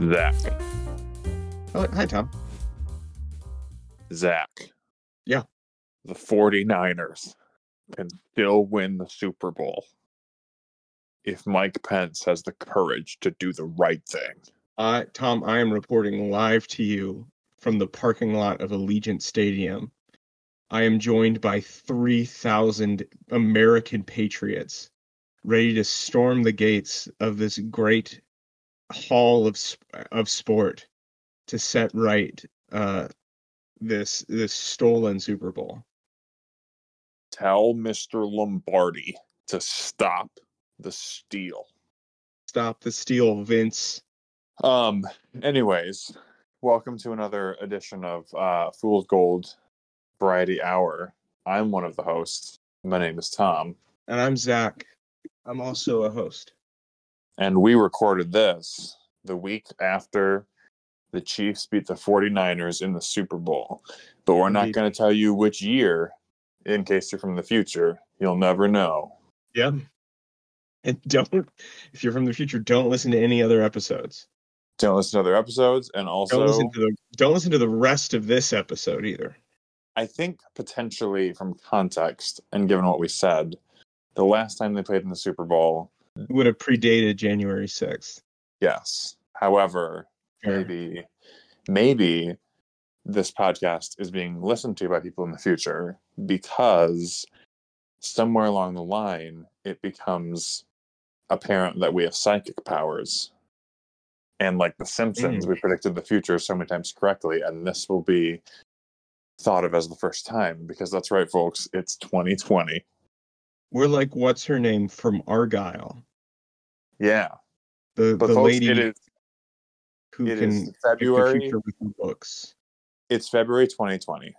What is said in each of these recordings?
Zach. Oh, hi, Tom. Zach. Yeah. The 49ers can still win the Super Bowl if Mike Pence has the courage to do the right thing. Uh, Tom, I am reporting live to you from the parking lot of Allegiant Stadium. I am joined by 3,000 American patriots ready to storm the gates of this great hall of of sport to set right uh, this this stolen Super Bowl. Tell Mr. Lombardi to stop the steal. Stop the steal, Vince. Um, anyways, welcome to another edition of uh, Fool's Gold Variety Hour. I'm one of the hosts. My name is Tom, And I'm Zach. I'm also a host. And we recorded this the week after the Chiefs beat the 49ers in the Super Bowl. But we're not going to tell you which year in case you're from the future. You'll never know. Yeah. And don't, if you're from the future, don't listen to any other episodes. Don't listen to other episodes. And Don't also, listen to the don't listen to the rest of this episode either. I think potentially from context and given what we said, the last time they played in the Super Bowl, would have predated January 6th. yes. However, maybe maybe this podcast is being listened to by people in the future because somewhere along the line it becomes apparent that we have psychic powers. And like the Simpsons, mm. we predicted the future so many times correctly, and this will be thought of as the first time because that's right, folks. It's 2020. We're like what's her name from Argylle, Yeah, the but the folks, lady it is who it can is predict the February. with her books. It's February 2020.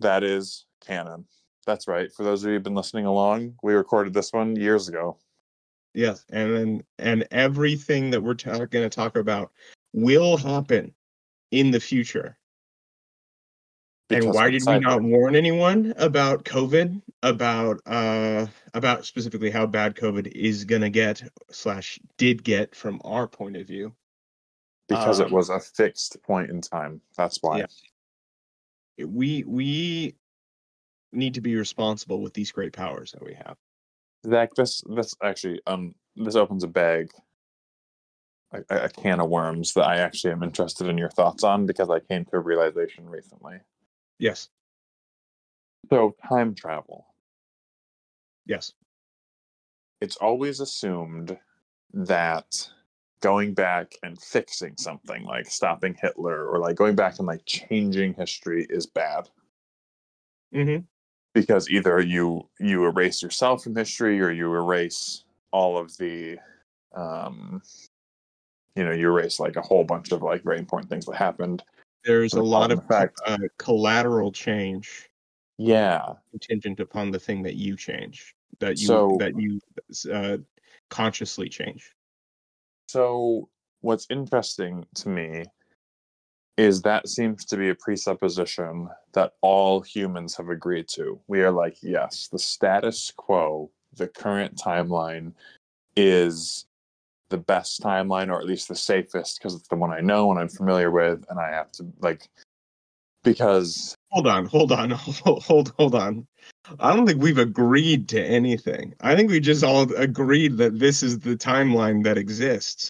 That is canon. That's right. For those of you who've been listening along, we recorded this one years ago. Yes, and then and everything that we're ta- going to talk about will happen in the future. And why did we not warn anyone about COVID? About uh about specifically how bad COVID is gonna get slash did get from our point of view. Because it um, was a fixed point in time. That's why. Yeah. We we need to be responsible with these great powers that we have. Zach, this this actually um this opens a bag, a a can of worms that I actually am interested in your thoughts on because I came to a realization recently. Yes. So time travel. Yes. It's always assumed that going back and fixing something like stopping Hitler or like going back and like changing history is bad Mm-hmm. because either you you erase yourself from history or you erase all of the um you know you erase like a whole bunch of like very important things that happened There's a lot of fact- uh, collateral change yeah contingent upon the thing that you change that you So- that you uh, consciously change. so what's interesting to me is that seems to be a presupposition that all humans have agreed to we are like yes the status quo the current timeline is the best timeline or at least the safest because it's the one i know and i'm familiar with and i have to like because Hold on, hold on, hold, hold, hold on. I don't think we've agreed to anything. I think we just all agreed that this is the timeline that exists.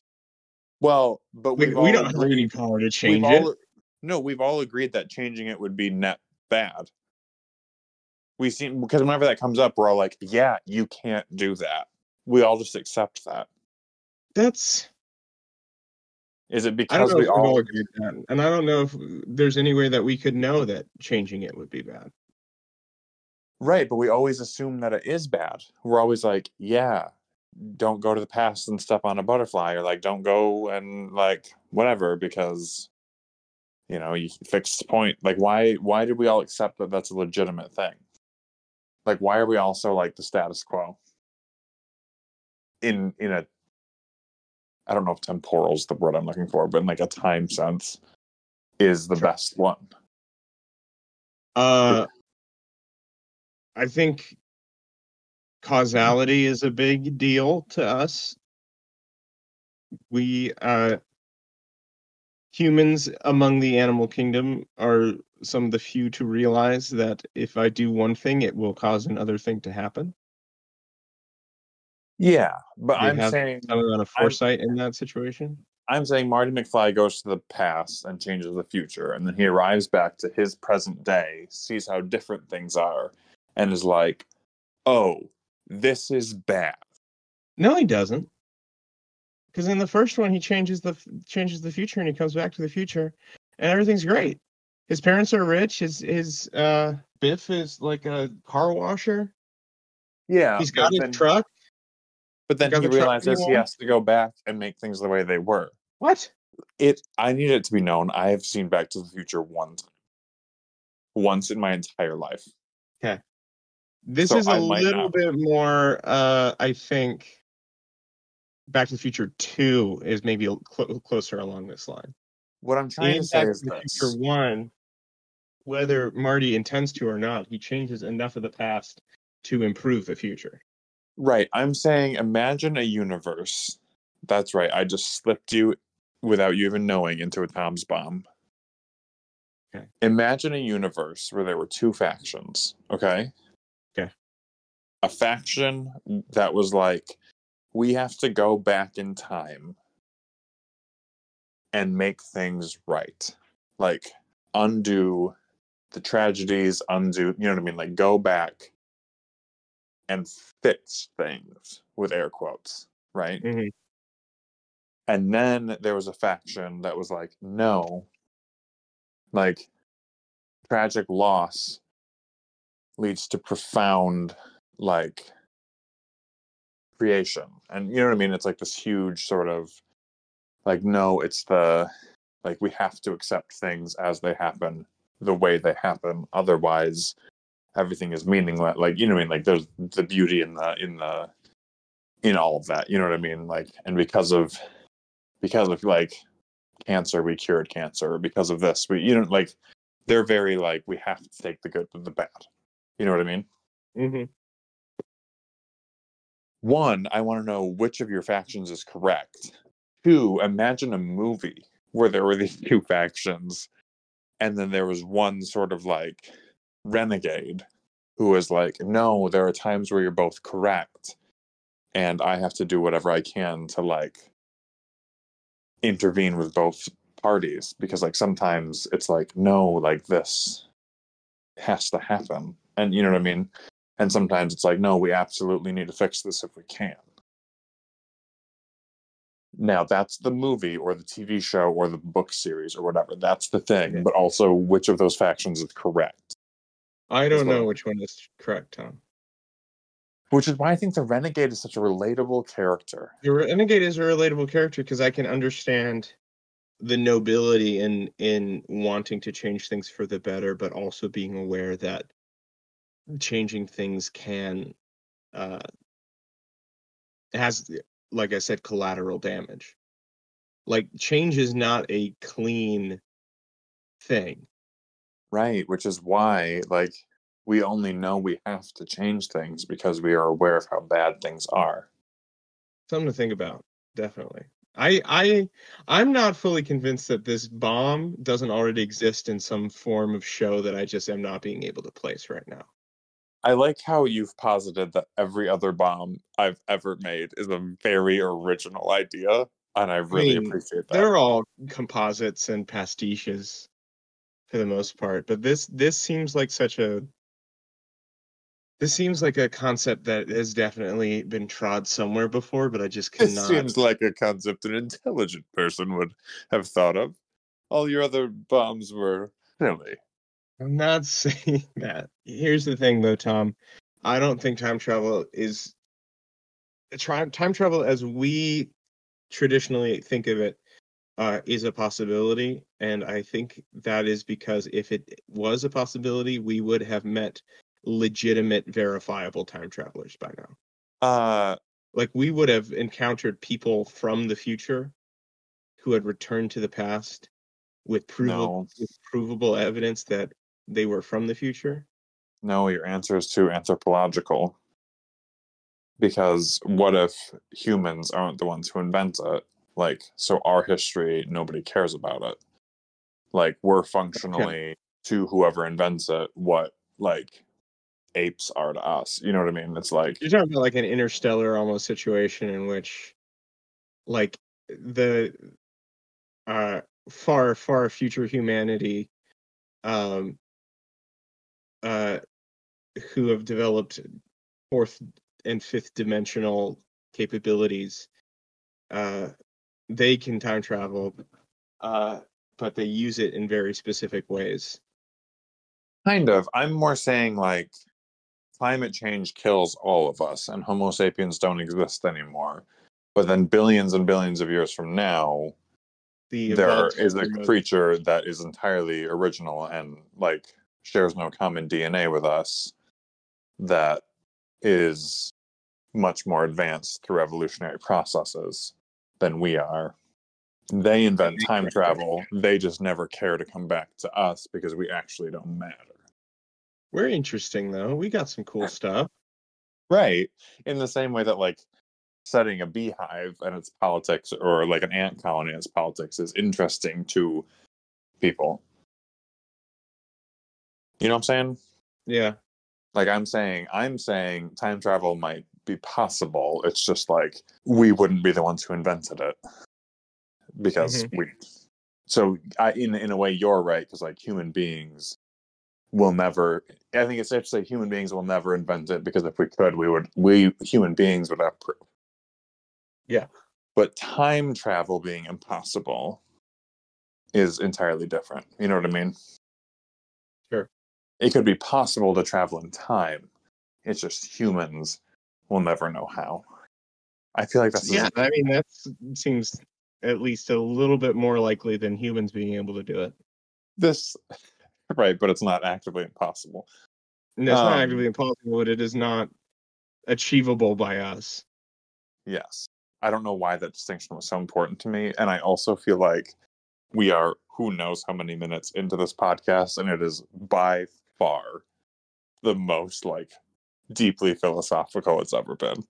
well but We, we don't have any power to change it. all, no we've all agreed that changing it would be net bad we seem because whenever that comes up we're all like yeah you can't do that we all just accept that That's is it I don't because we all all agreed that, and I don't know if there's any way that we could know that changing it would be bad. right but we always assume that it is bad. We're always like yeah don't go to the past and step on a butterfly or like don't go and like whatever because you know you fixed the point. Like why why did we all accept that that's a legitimate thing? Like why are we also like the status quo? In in a i don't know if temporal is the word i'm looking for but in like a time sense is the Sure. best one Uh, I think causality is a big deal to us. We uh humans among the animal kingdom are some of the few to realize that if I do one thing, it will cause another thing to happen. Yeah, but I'm saying Some amount of foresight in that situation. I'm saying Marty McFly goes to the past and changes the future, and then he arrives back to his present day, sees how different things are, and is like, "Oh, this is bad." No, he doesn't. Because in the first one, he changes the changes the future, and he comes back to the future, and everything's great. His parents are rich. His his uh, Biff is like a car washer. Yeah, He's got his then, truck. But then he realizes he has to go back and make things the way they were. What? It. I need it to be known. I have seen Back to the Future one time, once in my entire life. Okay. This So is a I little bit more. Uh, I think. Back to the Future Two is maybe a clo- closer along this line. What I'm trying In to say Back is to the this. Future One, whether Marty intends to or not, he changes enough of the past to improve the future. Right. I'm saying imagine a universe. That's right. I just slipped you without you even knowing into a Tom's bomb. Okay. Imagine a universe where there were two factions, okay? Okay. A faction that was like, we have to go back in time and make things right. Like, undo the tragedies, undo, you know what I mean? Like, go back and fix things with air quotes, right? Mhm. And then there was a faction that was like, no, like tragic loss leads to profound like creation. And you know what I mean? It's like this huge sort of like, no, it's the like we have to accept things as they happen the way they happen. Otherwise everything is meaningless. Like, you know what I mean? Like there's the beauty in the in the in all of that. You know what I mean? Like and because of because of like cancer we cured cancer because of this we you know like they're very like we have to take the good with the bad you know what i mean Mhm. one i want to know which of your factions is correct two imagine a movie where there were these two factions and then there was one sort of like renegade who is like no there are times where you're both correct and i have to do whatever i can to like intervene with both parties. Because like sometimes it's like no like this has to happen. And you know what i mean? And sometimes it's like no we absolutely need to fix this if we can. Now that's the movie or the tv show or the book series or whatever. That's the thing but also which of those factions is correct I don't what know which one is correct, Tom. which is why i think the renegade is such a relatable character The renegade is a relatable character because I can understand the nobility in in wanting to change things for the better, but also being aware that changing things can uh has like I said collateral damage. Like change is not a clean thing. Right, which is why like we only know we have to change things because we are aware of how bad things are. Something to think about, definitely. I I I'm not fully convinced that this bomb doesn't already exist in some form of show that I just am not being able to place right now. I like how you've posited that every other bomb I've ever made is a very original idea, and I really mean, appreciate that. They're all composites and pastiches for the most part, but this this seems like such a this seems like a concept that has definitely been trod somewhere before, but I just It seems like a concept an intelligent person would have thought of. All your other bombs were really. I'm not saying that. Here's the thing, though, Tom. I don't think time travel is time travel as we traditionally think of it uh, is a possibility, and I think that is because if it was a possibility, we would have met legitimate, verifiable time travelers by now. Uh Like we would have encountered people from the future who had returned to the past with provable, No. with provable evidence that they were from the future. no, your answer is too anthropological. Because what if humans aren't the ones who invent it? Like, so our history, nobody cares about it. Like, we're functionally to whoever invents it what like apes are to us. You know what I mean? It's like You're talking about like an interstellar almost situation in which like the uh far far future humanity um uh who have developed fourth and fifth dimensional capabilities uh they can time travel uh but they use it in very specific ways kind of. I'm more saying like climate change kills all of us and Homo sapiens don't exist anymore. But then billions and billions of years from now, the there is a creature that is entirely original and like shares no common DNA with us that is much more advanced through evolutionary processes than we are. They invent time travel. They just never care to come back to us because we actually don't matter. we're interesting though we got some cool stuff Right. In the same way that like setting a beehive and its politics or like an ant colony and its politics is interesting to people. You know what I'm saying? yeah Like I'm saying I'm saying time travel might be possible. It's just like we wouldn't be the ones who invented it. Because mm-hmm. we so I in in a way you're right because like human beings will never I think it's safe to say human beings will never invent it because if we could we would we human beings would have proof. Yeah. But time travel being impossible is entirely different. You know what I mean? Sure. It could be possible to travel in time. It's just humans will never know how. I feel like that's yeah i mean that seems at least a little bit more likely than humans being able to do it this right, but it's not actively impossible. and it's not Um, actively impossible but it is not achievable by us Yes. I don't know why that distinction was so important to me. And I also feel like we are who knows how many minutes into this podcast, and it is by far the most like deeply philosophical it's ever been.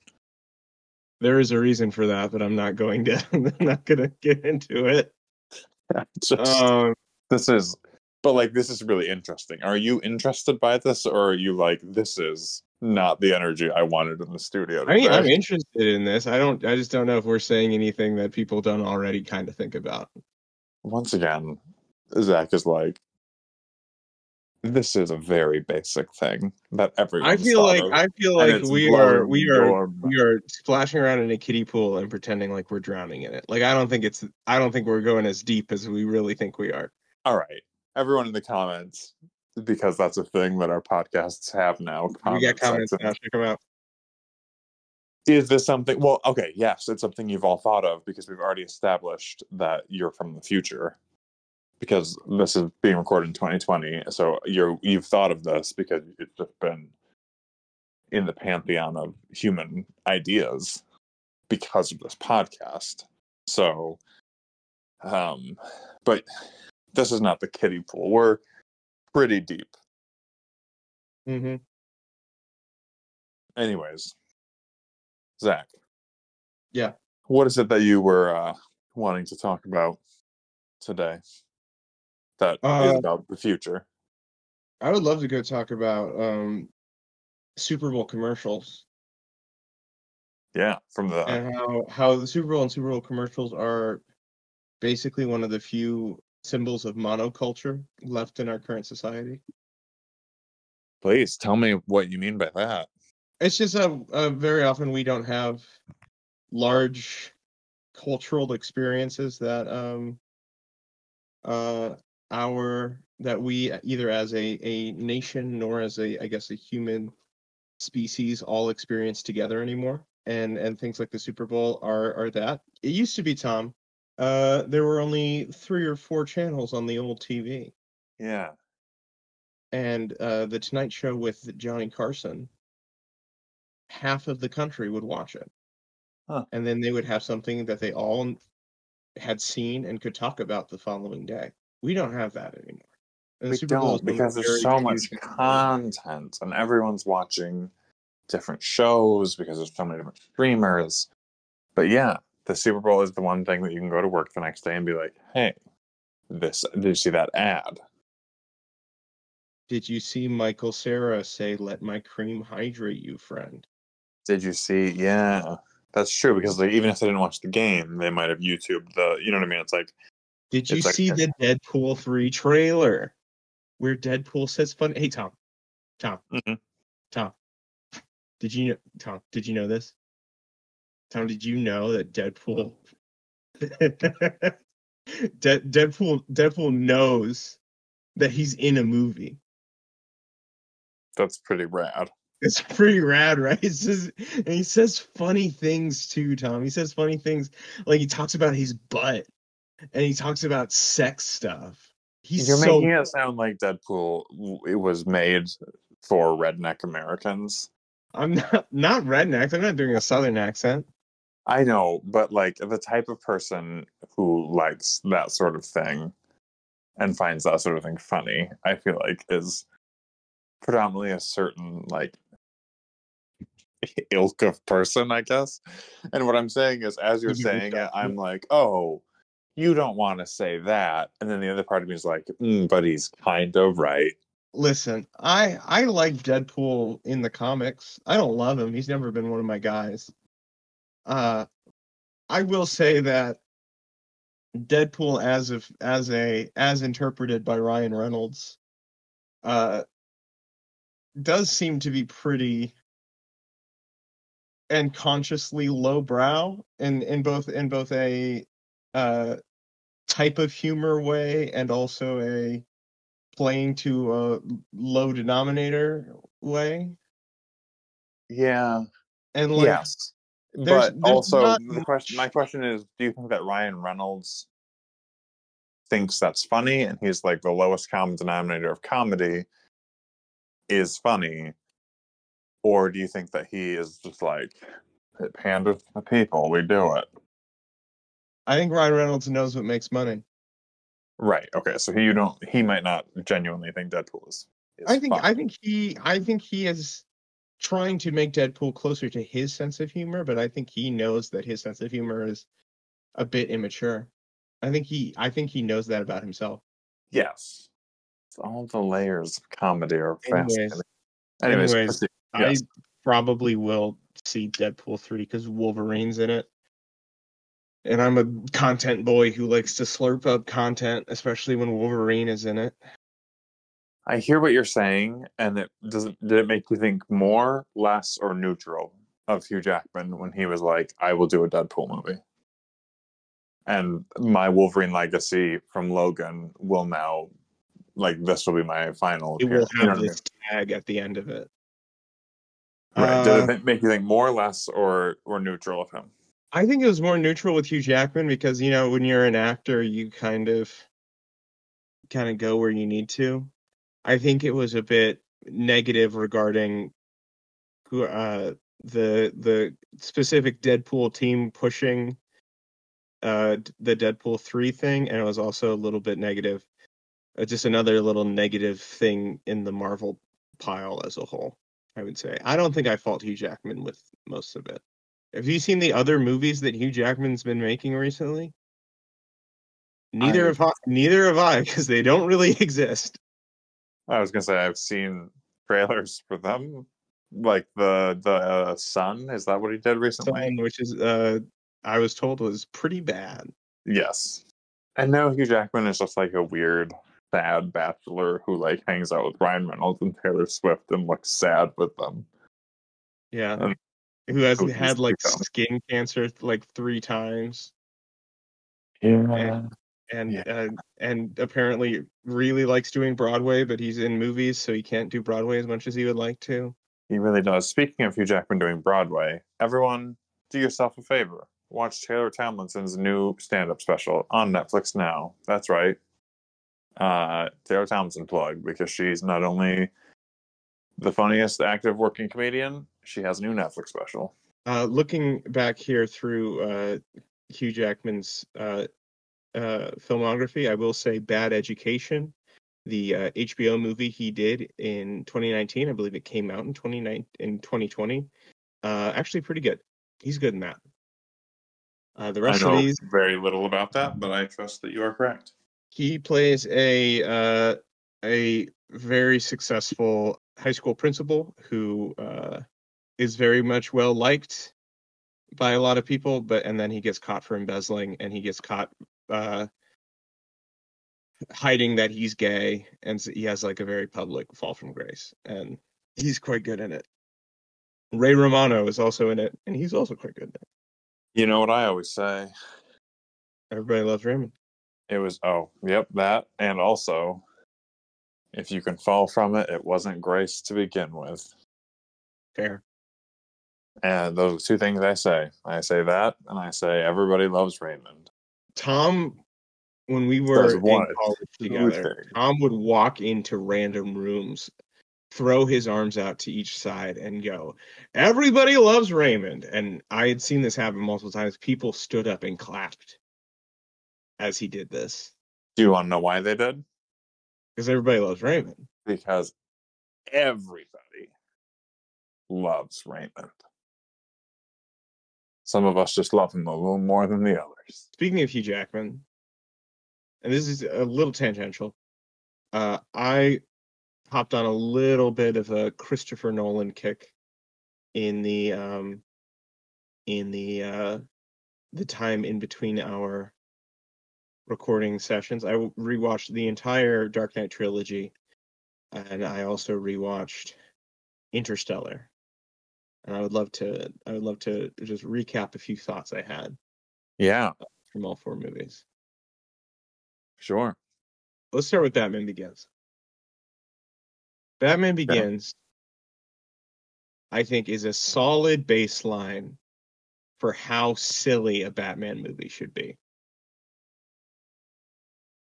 there is a reason for that but i'm not going to i'm not going to get into it Just, um this is but like this is really interesting. Are you interested by this or are you like this is not the energy I wanted in the studio? I mean, I'm interested in this. I don't. I just don't know if we're saying anything that people don't already kind of think about. once again, Zach is like, this is a very basic thing that everyone. I feel like I feel like we are we are we are splashing around in a kiddie pool and pretending like we're drowning in it. Like I don't think it's I don't think we're going as deep as we really think we are. All right, everyone in the comments, because that's a thing that our podcasts have now. we got comments now. Check them out. Is this something? Well, okay, yes, it's something you've all thought of because we've already established that you're from the future. Because this is being recorded in 2020, so you're you've thought of this because it's just been in the pantheon of human ideas because of this podcast. So, um, but this is not the kiddie pool. We're pretty deep. Mm-hmm. Anyways, Zach. Yeah. What is it that you were uh, wanting to talk about today? That is Uh, about the future. I would love to go talk about um, Super Bowl commercials Yeah, from the and how how the Super Bowl and Super Bowl commercials are basically one of the few symbols of monoculture left in our current society. please tell me what you mean by that. It's just a, a very often we don't have large cultural experiences that um uh our that we either as a a nation nor as a I guess a human species all experience together anymore. And and things like the Super Bowl are are that. It used to be Tom. Uh there were only three or four channels on the old TV. Yeah. and uh, the Tonight Show with Johnny Carson, half of the country would watch it, Huh. and then they would have something that they all had seen and could talk about the following day. We don't have that anymore. And We Super Bowl is don't because there's so much content and everyone's watching different shows because there's so many different streamers. But yeah, the Super Bowl is the one thing that you can go to work the next day and be like, "Hey, this did you see that ad?" Did you see Michael Cera say, "Let my cream hydrate you, friend"? Did you see? Yeah, that's true because like, even if they didn't watch the game, they might have YouTubed the. You know what I mean? It's like, Did you It's like- see the Deadpool three trailer where Deadpool says fun? Hey Tom, Tom, Mhm. Tom. Did you know, Tom? Did you know this? Tom, did you know that Deadpool? De- Deadpool Deadpool knows that he's in a movie. that's pretty rad. It's pretty rad, right? It's just, and he says funny things too, Tom. He says funny things like he talks about his butt and he talks about sex stuff. He's You're so making it sound like Deadpool. It was made for redneck Americans. I'm not not redneck. I'm not doing a southern accent. I know, but like the type of person who likes that sort of thing and finds that sort of thing funny, I feel like is predominantly a certain like ilk of person, I guess. And what I'm saying is, as you're saying it. I'm like, oh, you don't want to say that, and then the other part of me is like, mm, but he's kind of right. Listen, I I like Deadpool in the comics. I don't love him. He's never been one of my guys. Uh I will say that Deadpool as of as a as interpreted by Ryan Reynolds uh does seem to be pretty and consciously lowbrow in in both in both a uh type of humor way and also a playing to a low denominator way Yeah. and like yes. there's- but there's also, not the question. My question is: Do you think that Ryan Reynolds thinks that's funny, and he's like the lowest common denominator of comedy is funny, or do you think that he is just like it panders to the people? We do it, I think Ryan Reynolds knows what makes money. right? Okay, so he you don't he might not genuinely think Deadpool is. is I think funny. I think he I think he is trying to make Deadpool closer to his sense of humor, but I think he knows that his sense of humor is a bit immature. I think he I think he knows that about himself. yes. All the layers of comedy are fascinating. Anyways, anyways. Yes. I probably will see Deadpool 3 because Wolverine's in it. And I'm a content boy who likes to slurp up content, especially when Wolverine is in it. I hear what you're saying, and it doesn't. Did it make you think more, less, or neutral of Hugh Jackman when he was like, "I will do a Deadpool movie," and my Wolverine legacy from Logan will now, like, this will be my final. It will appearance. Have this tag at the end of it. Right. Uh, Did it make you think more, less, or or neutral of him? I think it was more neutral with Hugh Jackman because you know when you're an actor, you kind of kind of go where you need to. I think it was a bit negative regarding uh the the specific Deadpool team pushing uh the Deadpool 3 thing and it was also a little bit negative. Uh, just another little negative thing in the Marvel pile as a whole, I would say. I don't think I fault Hugh Jackman with most of it. Have you seen the other movies that Hugh Jackman's been making recently? Neither I- have I, neither have I because they don't really exist. I was gonna say I've seen trailers for them, like the the uh, Son. Is that what he did recently? Son, which is uh I was told was pretty bad. Yes. And now Hugh Jackman is just like a weird, sad bachelor who like hangs out with Ryan Reynolds and Taylor Swift and looks sad with them. Yeah. Um, Who has who needs had like skin cancer like three times Yeah. and Yeah. uh, and apparently really likes doing Broadway, but he's in movies, so he can't do Broadway as much as he would like to. He really does. Speaking of Hugh Jackman doing Broadway, everyone do yourself a favor. Watch Taylor Tomlinson's new stand-up special on Netflix now. That's right. Uh, Taylor Tomlinson plug because she's not only the funniest active working comedian, she has a new Netflix special. Uh, looking back here through uh, Hugh Jackman's uh, uh, filmography, I will say Bad Education, the uh, HBO movie he did in 2019. I believe it came out in 29 in 2020. Uh, actually, pretty good. He's good in that. Uh, the I rest know of these, very little about that, but I trust that you are correct. he plays a uh, a very successful high school principal who uh, is very much well liked by a lot of people, but and then he gets caught for embezzling and he gets caught uh, hiding that he's gay, and he has like a very public fall from grace, and he's quite good in it. Ray Romano is also in it, and he's also quite good in it. You know what I always say? Everybody loves Raymond. It was oh, yep, that and also if you can fall from it, it wasn't grace to begin with. Fair. And those two things I say. I say that and I say everybody loves Raymond. Tom, when we were Does in what? college together. Tom would walk into random rooms, throw his arms out to each side, and go, "Everybody loves Raymond." And I had seen this happen multiple times. People stood up and clapped as he did this Do you want to know why they did? Because everybody loves Raymond. Because everybody loves Raymond. Some of us just love him a little more than the others. Speaking of Hugh Jackman, and this is a little tangential, uh, I hopped on a little bit of a Christopher Nolan kick in the um, in the uh, the time in between our recording sessions. I rewatched the entire Dark Knight trilogy, and I also rewatched Interstellar. And I would love to I would love to just recap a few thoughts I had Yeah, from all four movies. sure. let's start with Batman Begins. Batman Begins, I think, is a solid baseline for how silly a Batman movie should be.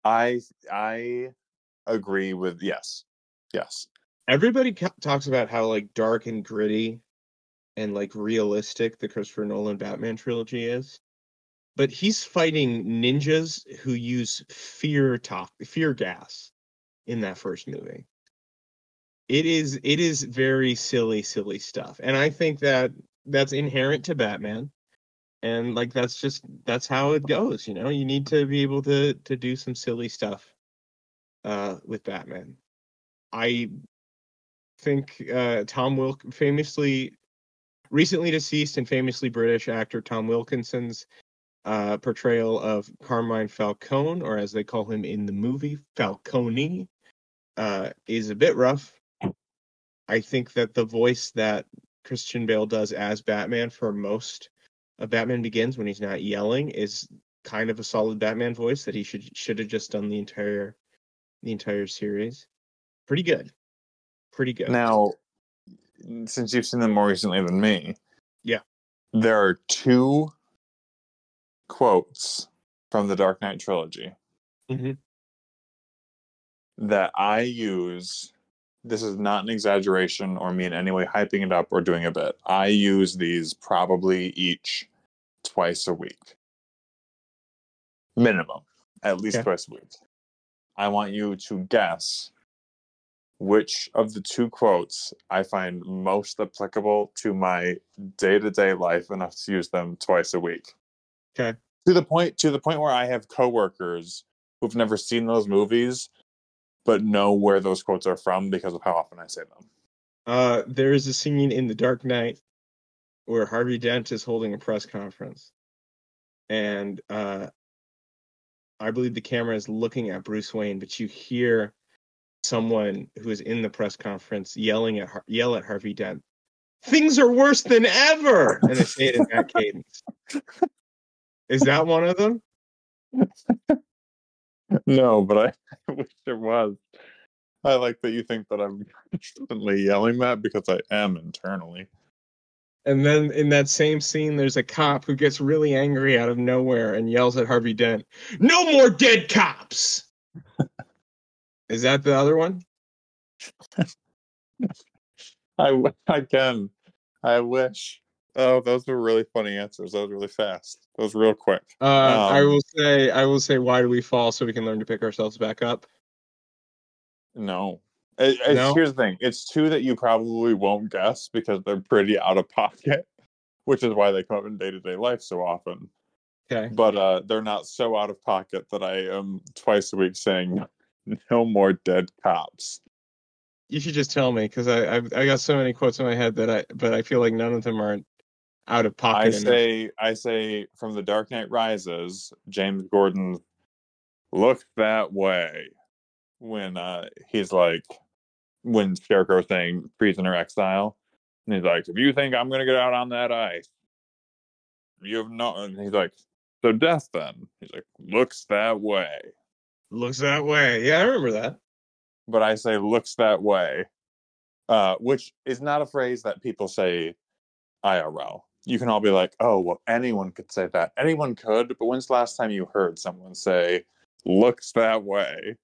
I I agree with yes. Yes. Everybody ca- talks about how like dark and gritty and like realistic the Christopher Nolan Batman trilogy is. But he's fighting ninjas who use fear talk, fear gas in that first movie. It is it is very silly, silly stuff. And I think that that's inherent to Batman. And like that's just that's how it goes, you know. You need to be able to to do some silly stuff uh with Batman. I think uh Tom Wilk famously recently deceased and famously British actor Tom Wilkinson's uh, portrayal of Carmine Falcone, or as they call him in the movie, Falcone, uh, is a bit rough. I think that the voice that Christian Bale does as Batman for most of Batman Begins, when he's not yelling, is kind of a solid Batman voice that he should should have just done the entire the entire series. Pretty good, pretty good. Now, since you've seen them more recently than me, Yeah. there are two quotes from the Dark Knight trilogy Mhm. that I use. This is not an exaggeration or me in any way hyping it up or doing a bit. I use these probably each twice a week. Minimum, at least Okay. twice a week. I want you to guess which of the two quotes I find most applicable to my day-to-day life enough to use them twice a week. Okay. To the point to the point where I have coworkers who've never seen those movies but know where those quotes are from because of how often I say them. Uh, there is a scene in The Dark Knight where Harvey Dent is holding a press conference, and uh, I believe the camera is looking at Bruce Wayne, but you hear someone who is in the press conference yelling at yell at Harvey Dent. Things are worse than ever, and they say it in that cadence. Is that one of them? No, but I, I wish it was. I like that you think that I'm constantly yelling that because I am internally. And then in that same scene, there's a cop who gets really angry out of nowhere and yells at Harvey Dent, "No more dead cops!" Is that the other one? I, I can. I wish. Oh, those were really funny answers. That was really fast. That was real quick. Uh, I Um, will say, I will say, why do we fall so we can learn to pick ourselves back up? No. It, No? Here's the thing. It's two that you probably won't guess because they're pretty out of pocket, which is why they come up in day to day life so often. Okay. but uh, they're not so out of pocket that I am twice a week saying no more dead cops. You should just tell me because I I've, I got so many quotes in my head that I but I feel like none of them are out of pocket. I enough. say, I say, from the Dark Knight Rises, James Gordon look that way when uh, he's like, when Scarecrow saying prisoner exile, and he's like, if you think I'm gonna get out on that ice, you have not. And he's like, so death then. He's like, looks that way. looks that way. Yeah, I remember that. but I say looks that way, uh, which is not a phrase that people say IRL. You can all be like, oh, well, anyone could say that. Anyone could, but when's the last time you heard someone say looks that way?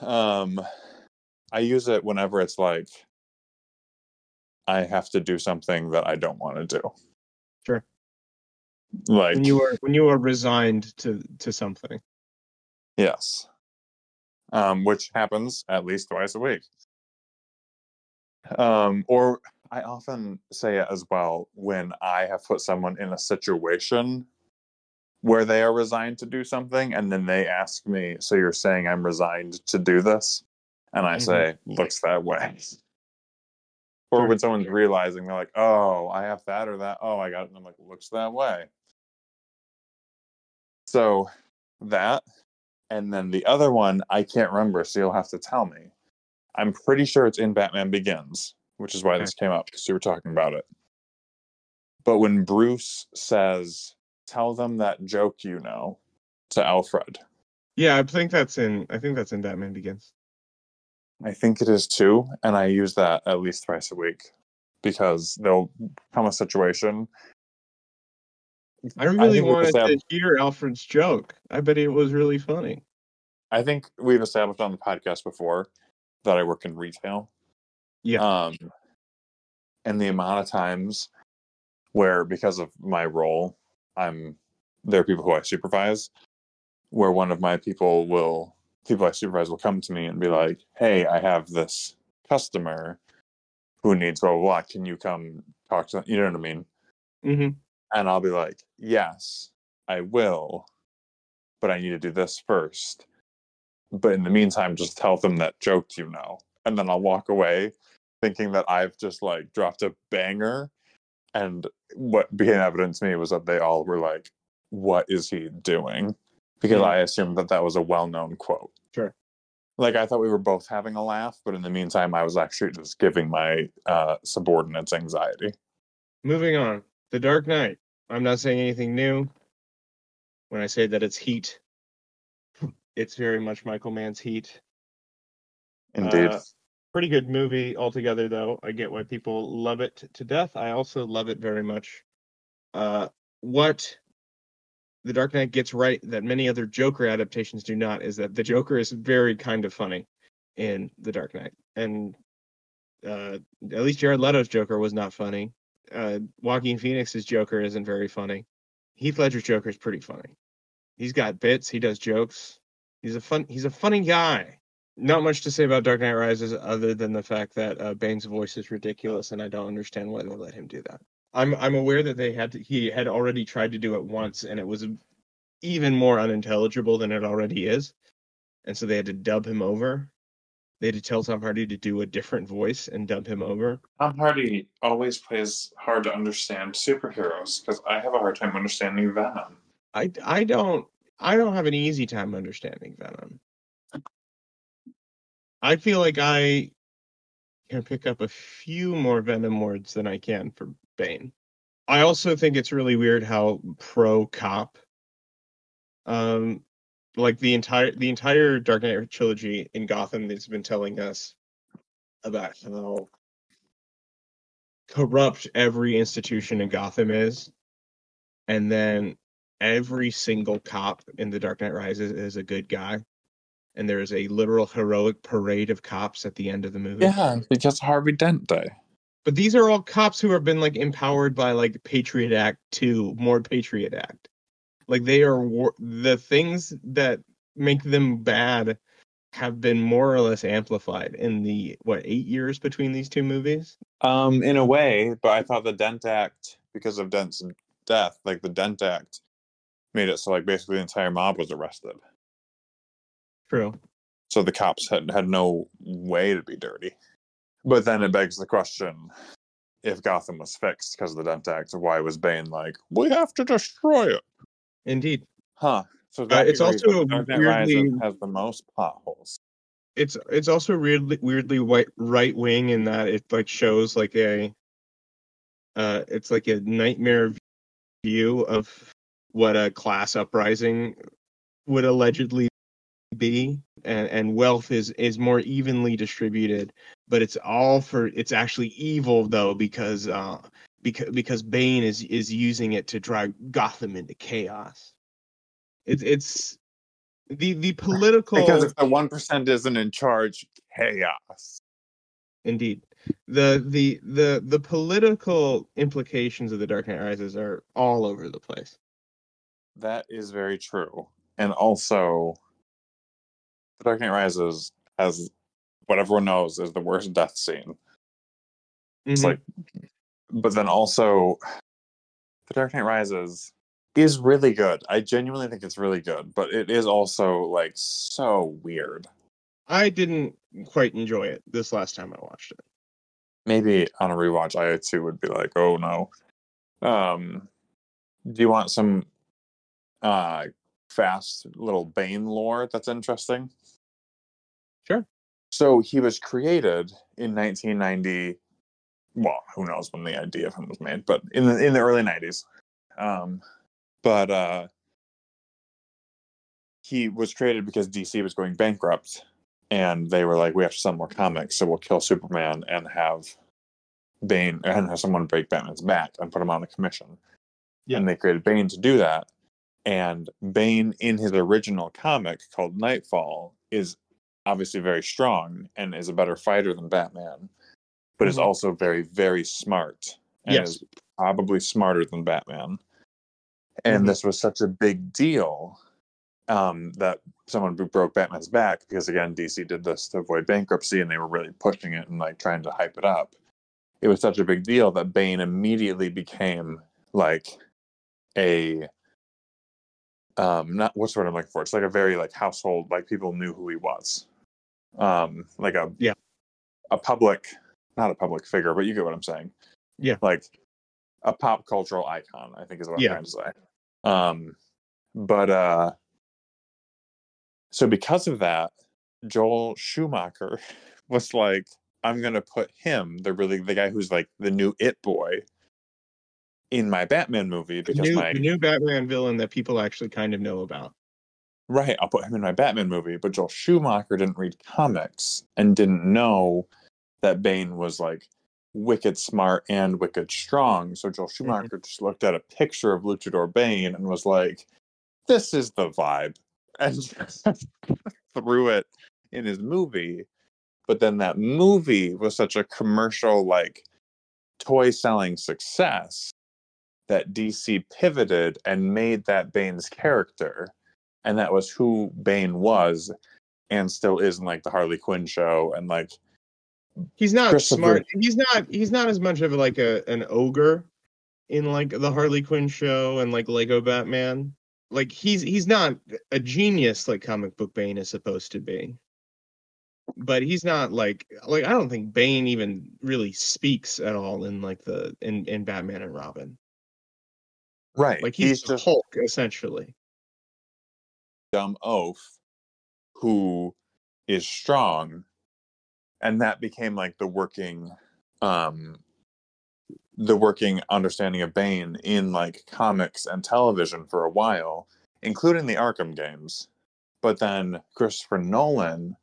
Um, I use it whenever it's like I have to do something that I don't want to do. Sure. Like When you are when you are resigned to to something. Yes. Um, which happens at least twice a week. Um, or I often say it as well when I have put someone in a situation where they are resigned to do something and then they ask me, So you're saying I'm resigned to do this? And I Mhm. say, Looks that way. Or when someone's realizing they're like, Oh, I have that or that. Oh, I got it. And I'm like, Looks that way. So that and then the other one I can't remember, so you'll have to tell me. I'm pretty sure it's in Batman Begins, which is why this came up because we were talking about it. But when Bruce says, "Tell them that joke you know," to Alfred, Yeah, I think that's in I think that's in Batman Begins. I think it is too, and I use that at least twice a week because there'll come a situation. I really we've wanted to hear Alfred's joke. I bet it was really funny. I think we've established on the podcast before that I work in retail. Yeah. Um, and the amount of times where, because of my role, I'm there are people who I supervise, where one of my people will people I supervise will come to me and be like, "Hey, I have this customer who needs blah blah blah. Can you come talk to them?" You know what I mean? hmm And I'll be like, "Yes, I will, but I need to do this first. But in the meantime, just tell them that joke you know, and then I'll walk away thinking that I've just like dropped a banger. And what became evident to me was that they all were like, "What is he doing?" Because Yeah. I assumed that that was a well-known quote. Sure. Like I thought we were both having a laugh, but in the meantime, I was actually just giving my uh, subordinates anxiety. Moving on. The Dark Knight. I'm not saying anything new when I say that it's heat. It's very much Michael Mann's heat. Indeed. Uh, pretty good movie altogether, though. I get why people love it to death. I also love it very much. Uh, what The Dark Knight gets right that many other Joker adaptations do not is that the Joker is very kind of funny in The Dark Knight, and uh, at least Jared Leto's Joker was not funny. Uh, Joaquin Phoenix's Joker isn't very funny. Heath Ledger's Joker is pretty funny. He's got bits. He does jokes. He's a fun. He's a funny guy. Not much to say about Dark Knight Rises other than the fact that uh, Bane's voice is ridiculous, and I don't understand why they let him do that. I'm I'm aware that they had to, he had already tried to do it once, and it was even more unintelligible than it already is, and so they had to dub him over. They had to tell Tom Hardy to do a different voice and dub him over. Tom Hardy always plays hard to understand superheroes because I have a hard time understanding Venom. I I don't I don't have an easy time understanding Venom. I feel like I can pick up a few more Venom words than I can for Bane. I also think it's really weird how pro cop um like the entire the entire Dark Knight trilogy in Gotham that's been telling us about how corrupt every institution in Gotham is. And then every single cop in The Dark Knight Rises is a good guy. And there is a literal heroic parade of cops at the end of the movie. Yeah, because Harvey Dent Day. But these are all cops who have been like empowered by like Patriot Act 2, more Patriot Act. Like they are war- the things that make them bad have been more or less amplified in the what eight years between these two movies. Um, in a way, but I thought the Dent Act, because of Dent's death, like the Dent Act, made it so like basically the entire mob was arrested. True. So the cops had had no way to be dirty. But then it begs the question: if Gotham was fixed because of the Dent Act, why was Bane like, "We have to destroy it"? Indeed. Huh? So Uh, that it's also weirdly- has the most potholes. It's it's also weirdly weirdly white right wing in that it like shows like a uh it's like a nightmare view of what a class uprising would allegedly be and and wealth is is more evenly distributed but it's all for it's actually evil though because uh because because Bane is is using it to drive Gotham into chaos it's it's the the political Because if the one percent isn't in charge, chaos. Indeed. The the the the political implications of the Dark Knight Rises are all over the place. That is very true. And also, The Dark Knight Rises has what everyone knows is the worst death scene. It's Mhm. like, but then also, The Dark Knight Rises is really good. I genuinely think it's really good, but it is also like so weird. I didn't quite enjoy it this last time I watched it. Maybe on a rewatch, I too would be like, oh no. Um, do you want some uh fast little Bane lore that's interesting? So he was created in 1990. Well, who knows when the idea of him was made, but in the in the early 90s. Um, but uh, he was created because DC was going bankrupt, and they were like, "We have to sell more comics, so we'll kill Superman and have Bane and have someone break Batman's back and put him on the commission." Yeah. And they created Bane to do that. And Bane, in his original comic called Knightfall, is obviously very strong and is a better fighter than Batman, but is Mhm. also very, very smart and Yes. is probably smarter than Batman. And Mhm. this was such a big deal um, that someone broke Batman's back because again, DC did this to avoid bankruptcy and they were really pushing it and like trying to hype it up. It was such a big deal that Bane immediately became like a um not what's the word I'm looking for? It's like a very like household, like people knew who he was. Um like a Yeah. a public not a public figure, but you get what I'm saying. Yeah. Like a pop cultural icon, I think is what I'm trying to say. Um but uh so because of that, Joel Schumacher was like, I'm gonna put him, the really the guy who's like the new it boy, in my Batman movie The because new, my the new Batman villain that people actually kind of know about. Right, I'll put him in my Batman movie. But Joel Schumacher didn't read comics and didn't know that Bane was like wicked smart and wicked strong. So Joel mm-hmm. Schumacher just looked at a picture of Luchador Bane and was like, "This is the vibe," and just threw it in his movie. But then that movie was such a commercial, like toy selling success that DC pivoted and made that Bane's character and that was who Bane was and still is in like the Harley Quinn show and like He's not smart. He's not. He's not as much of like a an ogre in like the Harley Quinn show and like Lego Batman. Like he's he's not a genius like comic book Bane is supposed to be. But he's not like like I don't think Bane even really speaks at all in like the in in Batman and Robin. right Like he's, he's just Hulk essentially. Dumb oaf who is strong and that became like the working um the working understanding of Bane in like comics and television for a while including the Arkham games. But then Christopher Nolan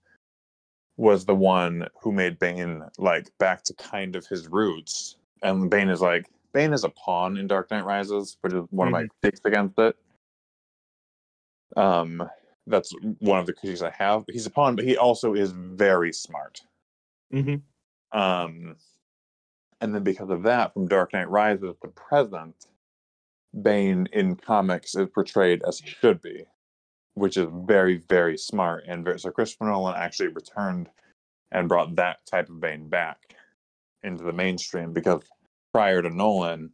was the one who made Bane like back to kind of his roots. And Bane is like Bane is a pawn in Dark Knight Rises which is one of my critiques against it um that's one of the critiques I have. He's a pawn, but he also is very smart. hmm Um, and then because of that, from Dark Knight Rises to present, Bane in comics is portrayed as he should be, which is very, very smart. And very, so Christopher Nolan actually returned and brought that type of Bane back into the mainstream because prior to Nolan,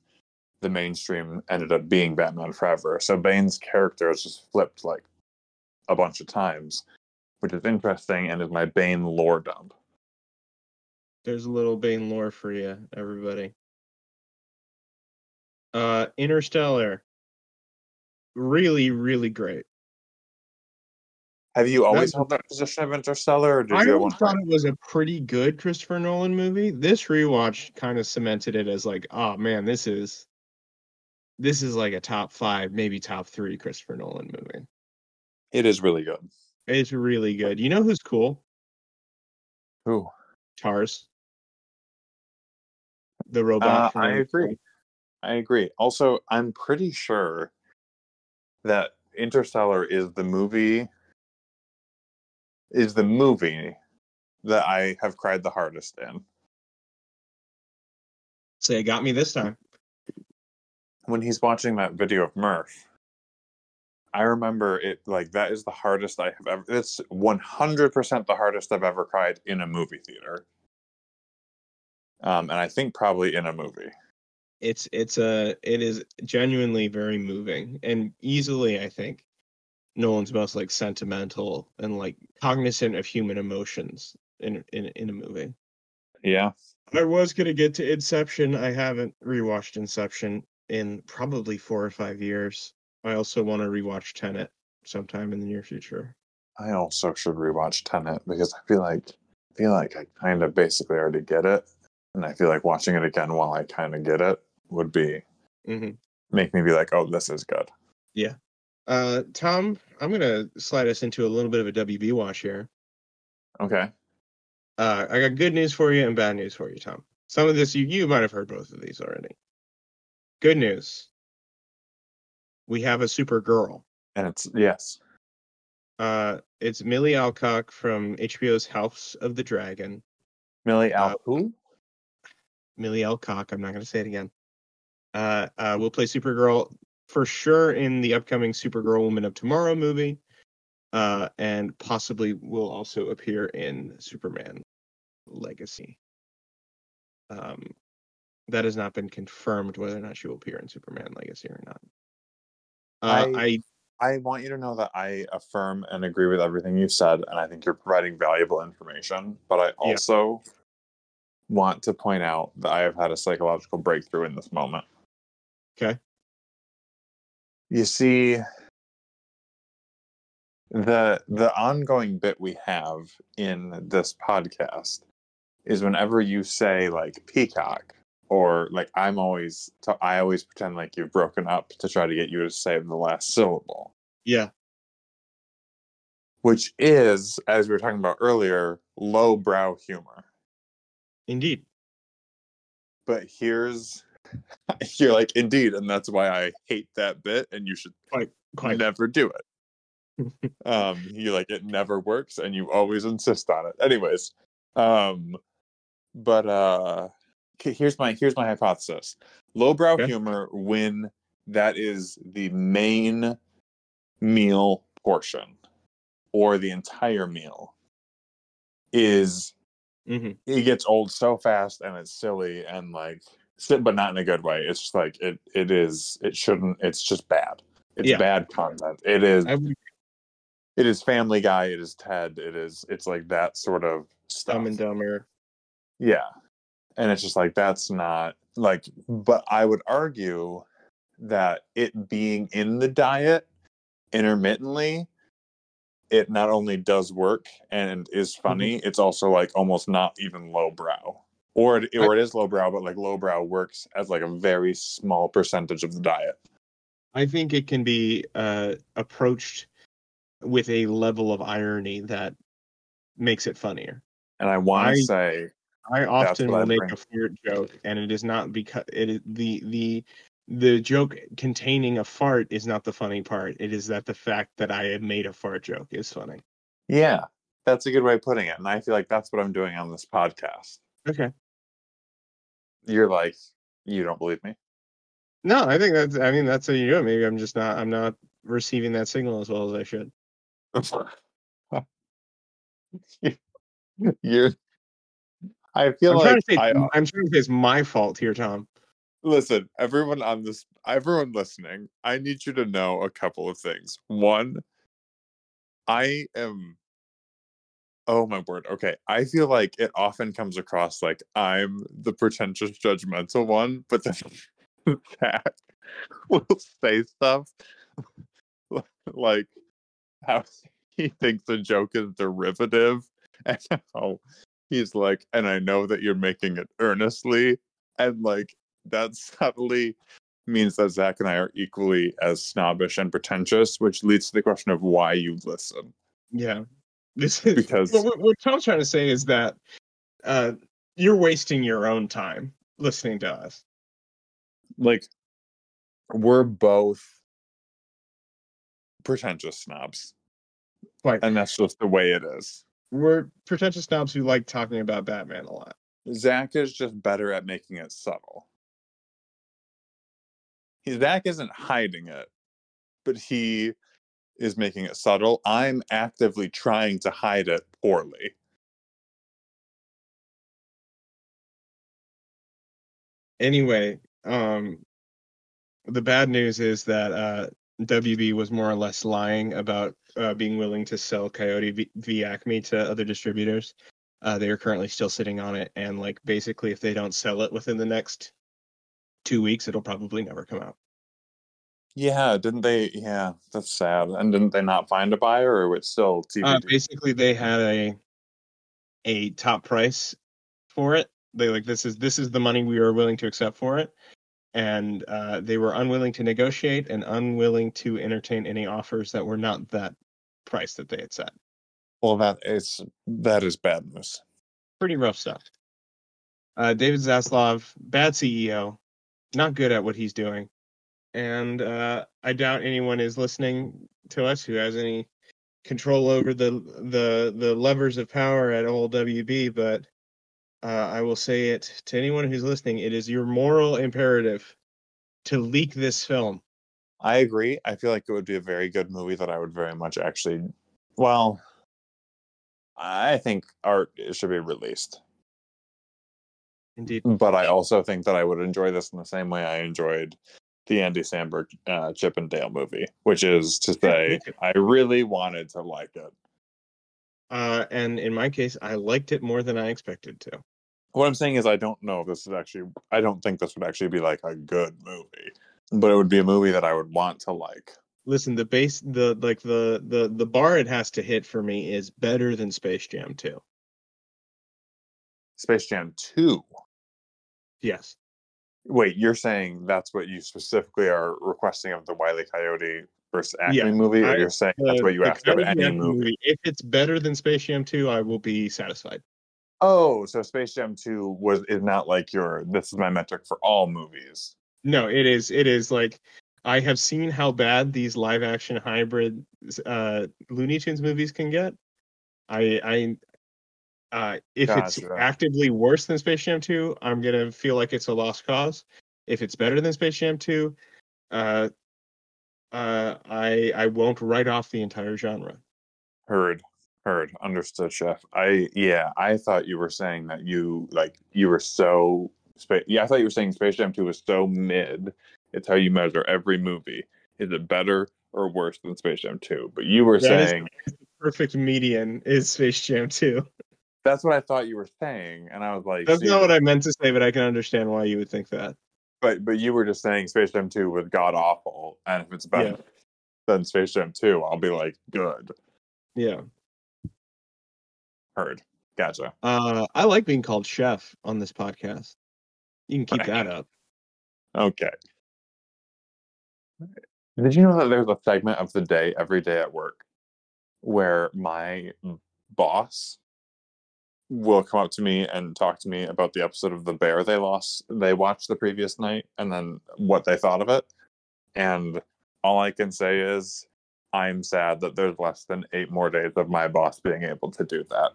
the mainstream ended up being Batman Forever. So Bane's character has just flipped like a bunch of times, which is interesting and is my Bane lore dump. There's a little Bane lore for you, everybody. Uh, Interstellar. Really, really great. Have you always That's- held that position of Interstellar, or did I always thought it was a pretty good Christopher Nolan movie. This rewatch kind of cemented it as like, oh man, this is this is like a top five, maybe top three Christopher Nolan movie. It is really good. It's really good. You know who's cool? Who? Tars. The robot. Uh, I agree. I agree. Also, I'm pretty sure that Interstellar is the movie is the movie that I have cried the hardest in. Say it got me this time. When he's watching that video of Murph, I remember it like that is the hardest I have ever. It's 100% the hardest I've ever cried in a movie theater. Um, and I think probably in a movie. It's it's a it is genuinely very moving and easily I think Nolan's most like sentimental and like cognizant of human emotions in in in a movie. Yeah. I was gonna get to Inception. I haven't rewatched Inception in probably four or five years. I also want to rewatch Tenet sometime in the near future. I also should rewatch Tenet because I feel like I feel like I kind of basically already get it, and I feel like watching it again while I kind of get it would be hmm make me be like, oh, this is good. Yeah. Uh, Tom, I'm gonna slide us into a little bit of a WB watch here. Okay. Uh, I got good news for you and bad news for you, Tom. Some of this you you might have heard both of these already. Good news. We have a Supergirl. And it's yes. Uh, it's Millie Alcock from HBO's House of the Dragon. Millie Al Uh, who? Millie Alcock. I'm not going to say it again. Uh, uh, will play Supergirl for sure in the upcoming Supergirl Woman of Tomorrow movie, uh, and possibly will also appear in Superman Legacy. Um, that has not been confirmed whether or not she will appear in Superman Legacy or not. Uh, I- I I want you to know that I affirm and agree with everything you've said, and I think you're providing valuable information. But I Yeah. also want to point out that I have had a psychological breakthrough in this moment. Okay. You see, the the ongoing bit we have in this podcast is whenever you say like peacock or like I'm always t- I always pretend like you've broken up to try to get you to say the last syllable yeah which is, as we were talking about earlier, lowbrow humor. indeed But here's, you're like, indeed, and that's why I hate that bit, and you should quite never do it. um, you like it never works, and you always insist on it. Anyways, um, but uh, here's my here's my hypothesis: lowbrow Okay. humor when that is the main meal portion or the entire meal is hmm it gets old so fast and it's silly and like but not in a good way. It's just like it it is it shouldn't it's just bad. It's Yeah. bad content. It is would... it is family guy it is ted it is it's like that sort of stuff Dumb and Dumber. yeah and it's just like that's not like but i would argue that it being in the diet intermittently it not only does work and is funny it's also like almost not even lowbrow. Or it, or it is lowbrow but like lowbrow works as like a very small percentage of the diet. I think it can be uh, approached with a level of irony that makes it funnier. and i want to say I often I will make a fart joke, and it is not because it is the the the joke containing a fart is not the funny part. It is that the fact that I have made a fart joke is funny. yeah that's a good way of putting it and i feel like that's what i'm doing on this podcast Okay. you're like you don't believe me No, I think that's. I mean, that's how you do it. Maybe I'm just not. I'm not receiving that signal as well as I should. You're. I feel I'm like say. I, uh I'm trying to say it's my fault here, Tom. Listen, everyone on this, everyone listening, I need you to know a couple of things. One, I am. Oh my word. Okay. I feel like it often comes across like I'm the pretentious, judgmental one, but then Zach will say stuff like how he thinks a joke is derivative and how he's like, and I know that you're making it earnestly. And like that subtly means that Zach and I are equally as snobbish and pretentious, which leads to the question of why you listen. Yeah. This is Because what, what Tom's trying to say is that uh, you're wasting your own time listening to us. like we're both pretentious snobs. Right. And that's just the way it is. We're pretentious snobs who like talking about Batman a lot. Zach is just better at making it subtle. He, Zach isn't hiding it, but he is making it subtle. I'm actively trying to hide it poorly. Anyway, um, the bad news is that uh, WB was more or less lying about uh, being willing to sell Coyote v, v Acme to other distributors. Uh, they are currently still sitting on it, and like basically, if they don't sell it within the next two weeks, it'll probably never come out. Yeah, didn't they? Yeah, that's sad. And didn't they not find a buyer, or it's still TBD? Uh, basically, they had a a top price for it. They like this is this is the money we are willing to accept for it, and uh, they were unwilling to negotiate and unwilling to entertain any offers that were not that price that they had set. well, that is that is bad news. Pretty rough stuff. Uh, David Zaslav, bad CEO, not good at what he's doing, and uh, I doubt anyone is listening to us who has any control over the the the levers of power at old WB. But uh, I will say it to anyone who's listening: it is your moral imperative to leak this film. I agree. I feel like it would be a very good movie that I would very much actually. Well, I think art should be released, Indeed. but I also think that I would enjoy this in the same way I enjoyed the Andy Samberg uh, Chip and Dale movie, which is to say. I really wanted to like it. Uh, and in my case, I liked it more than I expected to. What I'm saying is, I don't know if this is actually. I don't think this would actually be like a good movie, but it would be a movie that I would want to like. Listen, the base, the like the the the bar it has to hit for me is better than Space Jam 2. Space Jam Two. Yes. Wait, you're saying that's what you specifically are requesting of the Wiley Coyote versus Acme Yeah, movie, or I- you're saying that's The- what you asked of any Acme movie? If it's better than Space Jam 2, I will be satisfied. Oh, so Space Jam Two was is not like your. This is my metric for all movies. No, it is. It is like I have seen how bad these live action hybrid uh, Looney Tunes movies can get. I, I, uh, if it's actively worse than Space Jam 2, I'm gonna feel like it's a lost cause. If it's better than Space Jam 2, uh, uh, I I won't write off the entire genre. Heard, heard, understood, chef. I yeah, I thought you were saying that you like you were so. Spa- yeah, I thought you were saying Space Jam Two was so mid. It's how you measure every movie. Is it better or worse than Space Jam Two? But you were That is- saying Perfect median is Space Jam 2. that's what I thought you were saying, and I was like, That's not what I meant to say, but I can understand why you would think that. But but you were just saying Space Jam Two was god awful, and if it's better than Space Jam Two, I'll be like, good. Yeah. Heard. Gotcha. Uh, I like being called chef on this podcast. You can keep Right. that up. Okay. Did you know that there's a segment of the day every day at work where my boss will come up to me and talk to me about the episode of The Bear they lost they watched the previous night and then what they thought of it. And all I can say is I'm sad that there's less than eight more days of my boss being able to do that.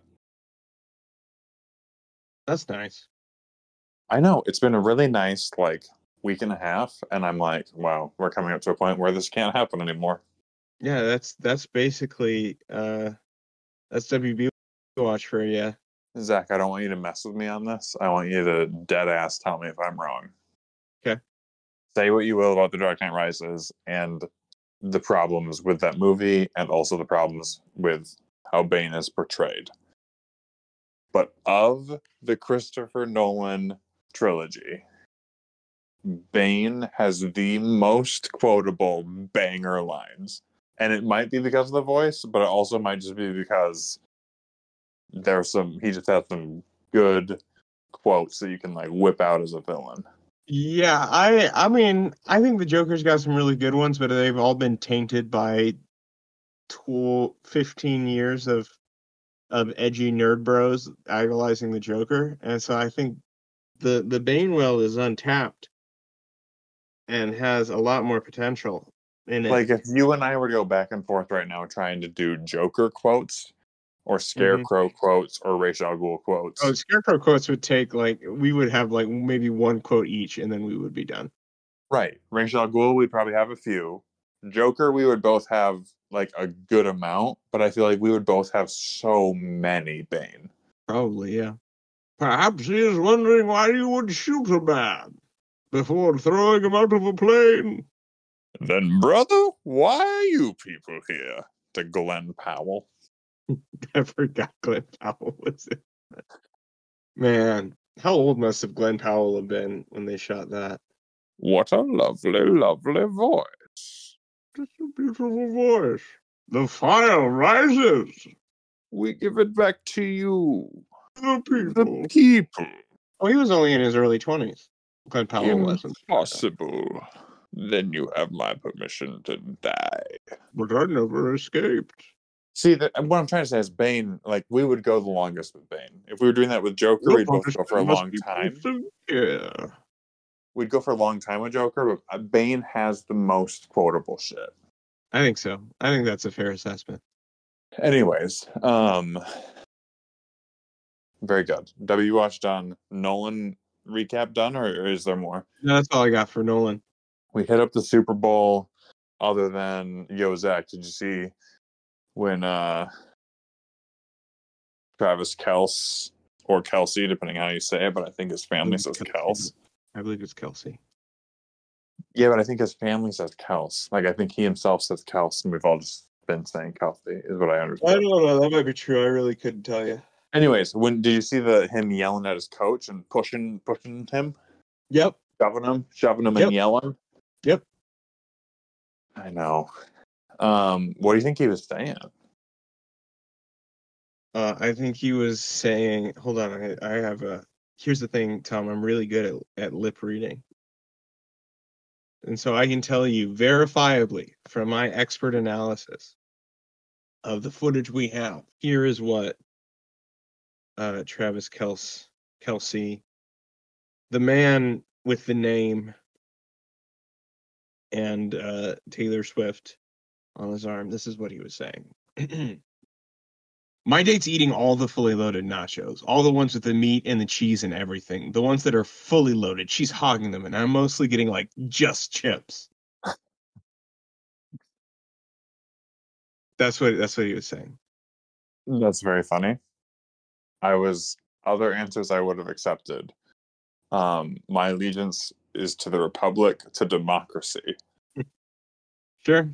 That's nice. I know it's been a really nice like week and a half, and I'm like, wow, we're coming up to a point where this can't happen anymore. Yeah, that's that's basically uh that's WB watch for you. Zach, I don't want you to mess with me on this. I want you to dead ass tell me if I'm wrong. Okay. say what you will about The Dark Knight Rises and the problems with that movie, and also the problems with how Bane is portrayed. But of the Christopher Nolan trilogy, Bane has the most quotable banger lines. And it might be because of the voice, but it also might just be because there's some he just has some good quotes that you can like whip out as a villain. Yeah, I I mean, I think the Joker's got some really good ones, but they've all been tainted by tw- 15 years of of edgy nerd bros idolizing the Joker. And so I think the the Bane well is untapped and has a lot more potential in it. Like if you and I were to go back and forth right now trying to do Joker quotes or mm-hmm. Scarecrow quotes or Ra's al Ghul quotes. oh, Scarecrow quotes would take like we would have like maybe one quote each, and then we would be done. Right. Ra's al Ghul, we'd probably have a few. Joker, we would both have like a good amount, but I feel like we would both have so many Bane. Probably, yeah. Perhaps he is wondering why you would shoot a man before throwing him out of a plane. Then, brother, why are you people here? To Glen Powell. I forgot Glen Powell was in that. Man, how old must have Glen Powell have been when they shot that? What a lovely, lovely voice. Just a beautiful voice. The fire rises. We give it back to you, The the people. people. Oh, he was only in his early twenties. Glen Powell wasn't. Impossible. Then you have my permission to die. But I never escaped. See, that what I'm trying to say is Bane. Like we would go the longest with Bane. If we were doing that with Joker, we'd both go for a long time. Yeah. We'd go for a long time with Joker, but uh, Bane has the most quotable shit. I think so. I think that's a fair assessment. Anyways, um, very good. W watch done. Nolan recap done, or, is there more? No, that's all I got for Nolan. We hit up the Super Bowl. Other than Yo Zach, did you see when uh Travis Kels or Kelsey, depending how you say it, but I think his family says Kels. I believe it's Kelsey. Yeah, but I think his family says Kels. Like I think he himself says Kels, and we've all just been saying Kelsey, is what I understand. I don't know. That might be true. I really couldn't tell you. Anyways, when did you see the him yelling at his coach and pushing pushing him, Yep. shoving him, shoving him Yep. and yelling? Yep. I know. Um, what do you think he was saying? Uh, I think he was saying, hold on, I, I have a. Here's the thing, Tom. I'm really good at, at lip reading. And so I can tell you verifiably from my expert analysis of the footage we have. Here is what uh, Travis Kels, Kelsey, the man with the name and uh, Taylor Swift on his arm. This is what he was saying. My date's eating all the fully loaded nachos, all the ones with the meat and the cheese and everything. The ones that are fully loaded, she's hogging them, and I'm mostly getting like just chips. That's what that's what he was saying. That's very funny. I was other answers I would have accepted. Um, my allegiance is to the republic, to democracy, Sure.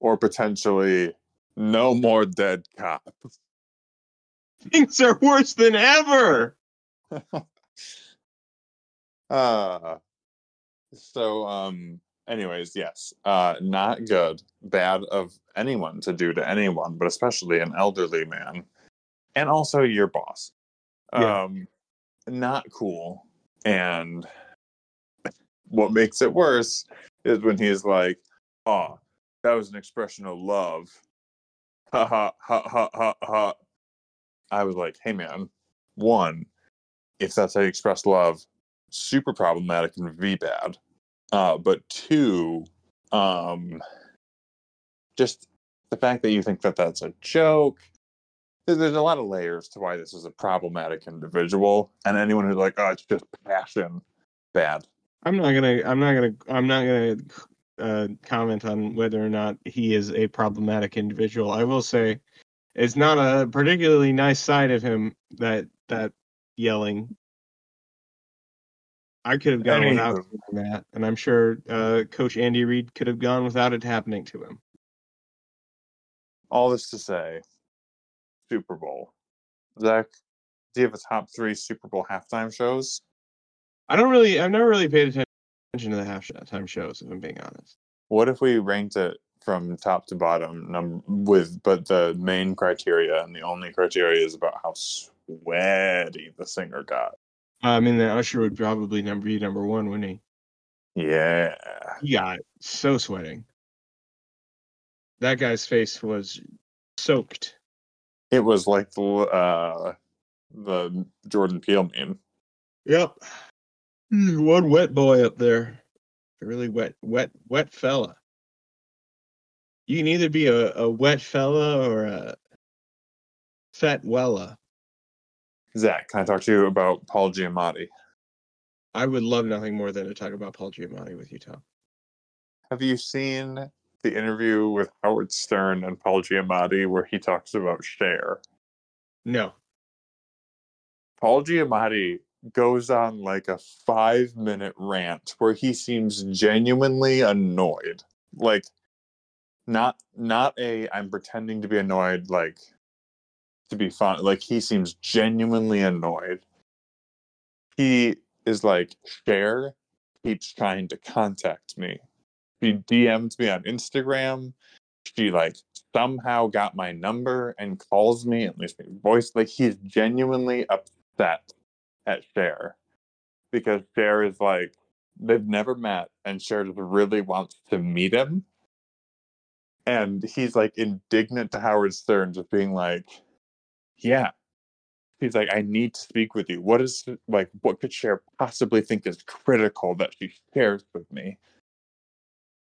or potentially no more dead cops. Things are worse than ever. uh so um anyways yes uh not good bad of anyone to do to anyone but especially an elderly man and also your boss. Yeah. um not cool and what makes it worse is when he's like oh that was an expression of love. Ha ha ha ha ha ha. I was like hey man one if that's how you express love super problematic and v bad. Uh but two um just the fact that you think that that's a joke there's a lot of layers to why this is a problematic individual and anyone who's like oh it's just passion bad I'm not gonna. I'm not gonna. I'm not gonna uh, comment on whether or not he is a problematic individual. I will say, it's not a particularly nice side of him that that yelling. I could have gone without Anywho. that, and I'm sure uh, Coach Andy Reid could have gone without it happening to him. All this to say, Super Bowl. Zach, do you have a top three Super Bowl halftime shows? I don't really, I've never really paid attention to the halftime shows, if I'm being honest. What if we ranked it from top to bottom num- with but the main criteria and the only criteria is about how sweaty the singer got. Uh, I mean, the Usher would probably number be number one, wouldn't he? Yeah. He got so sweating. That guy's face was soaked. It was like the uh the Jordan Peele meme. Yep. One wet boy up there. A really wet, wet, wet fella. You can either be a, a wet fella or a fat wella. Zach, can I talk to you about Paul Giamatti? I would love nothing more than to talk about Paul Giamatti with you, Tom. Have you seen the interview with Howard Stern and Paul Giamatti where he talks about Cher? No. Paul Giamatti goes on like a five minute rant where he seems genuinely annoyed. Like not not a I'm pretending to be annoyed like to be fun. Like he seems genuinely annoyed. He is like, Cher keeps trying to contact me. She DM'd me on Instagram. She like somehow got my number and calls me and leaves me voice. Like he's genuinely upset at Cher because Cher is like they've never met and Cher just really wants to meet him. And he's like indignant to Howard Stern, just being like, Yeah. He's like, I need to speak with you. What is like what could Cher possibly think is critical that she shares with me?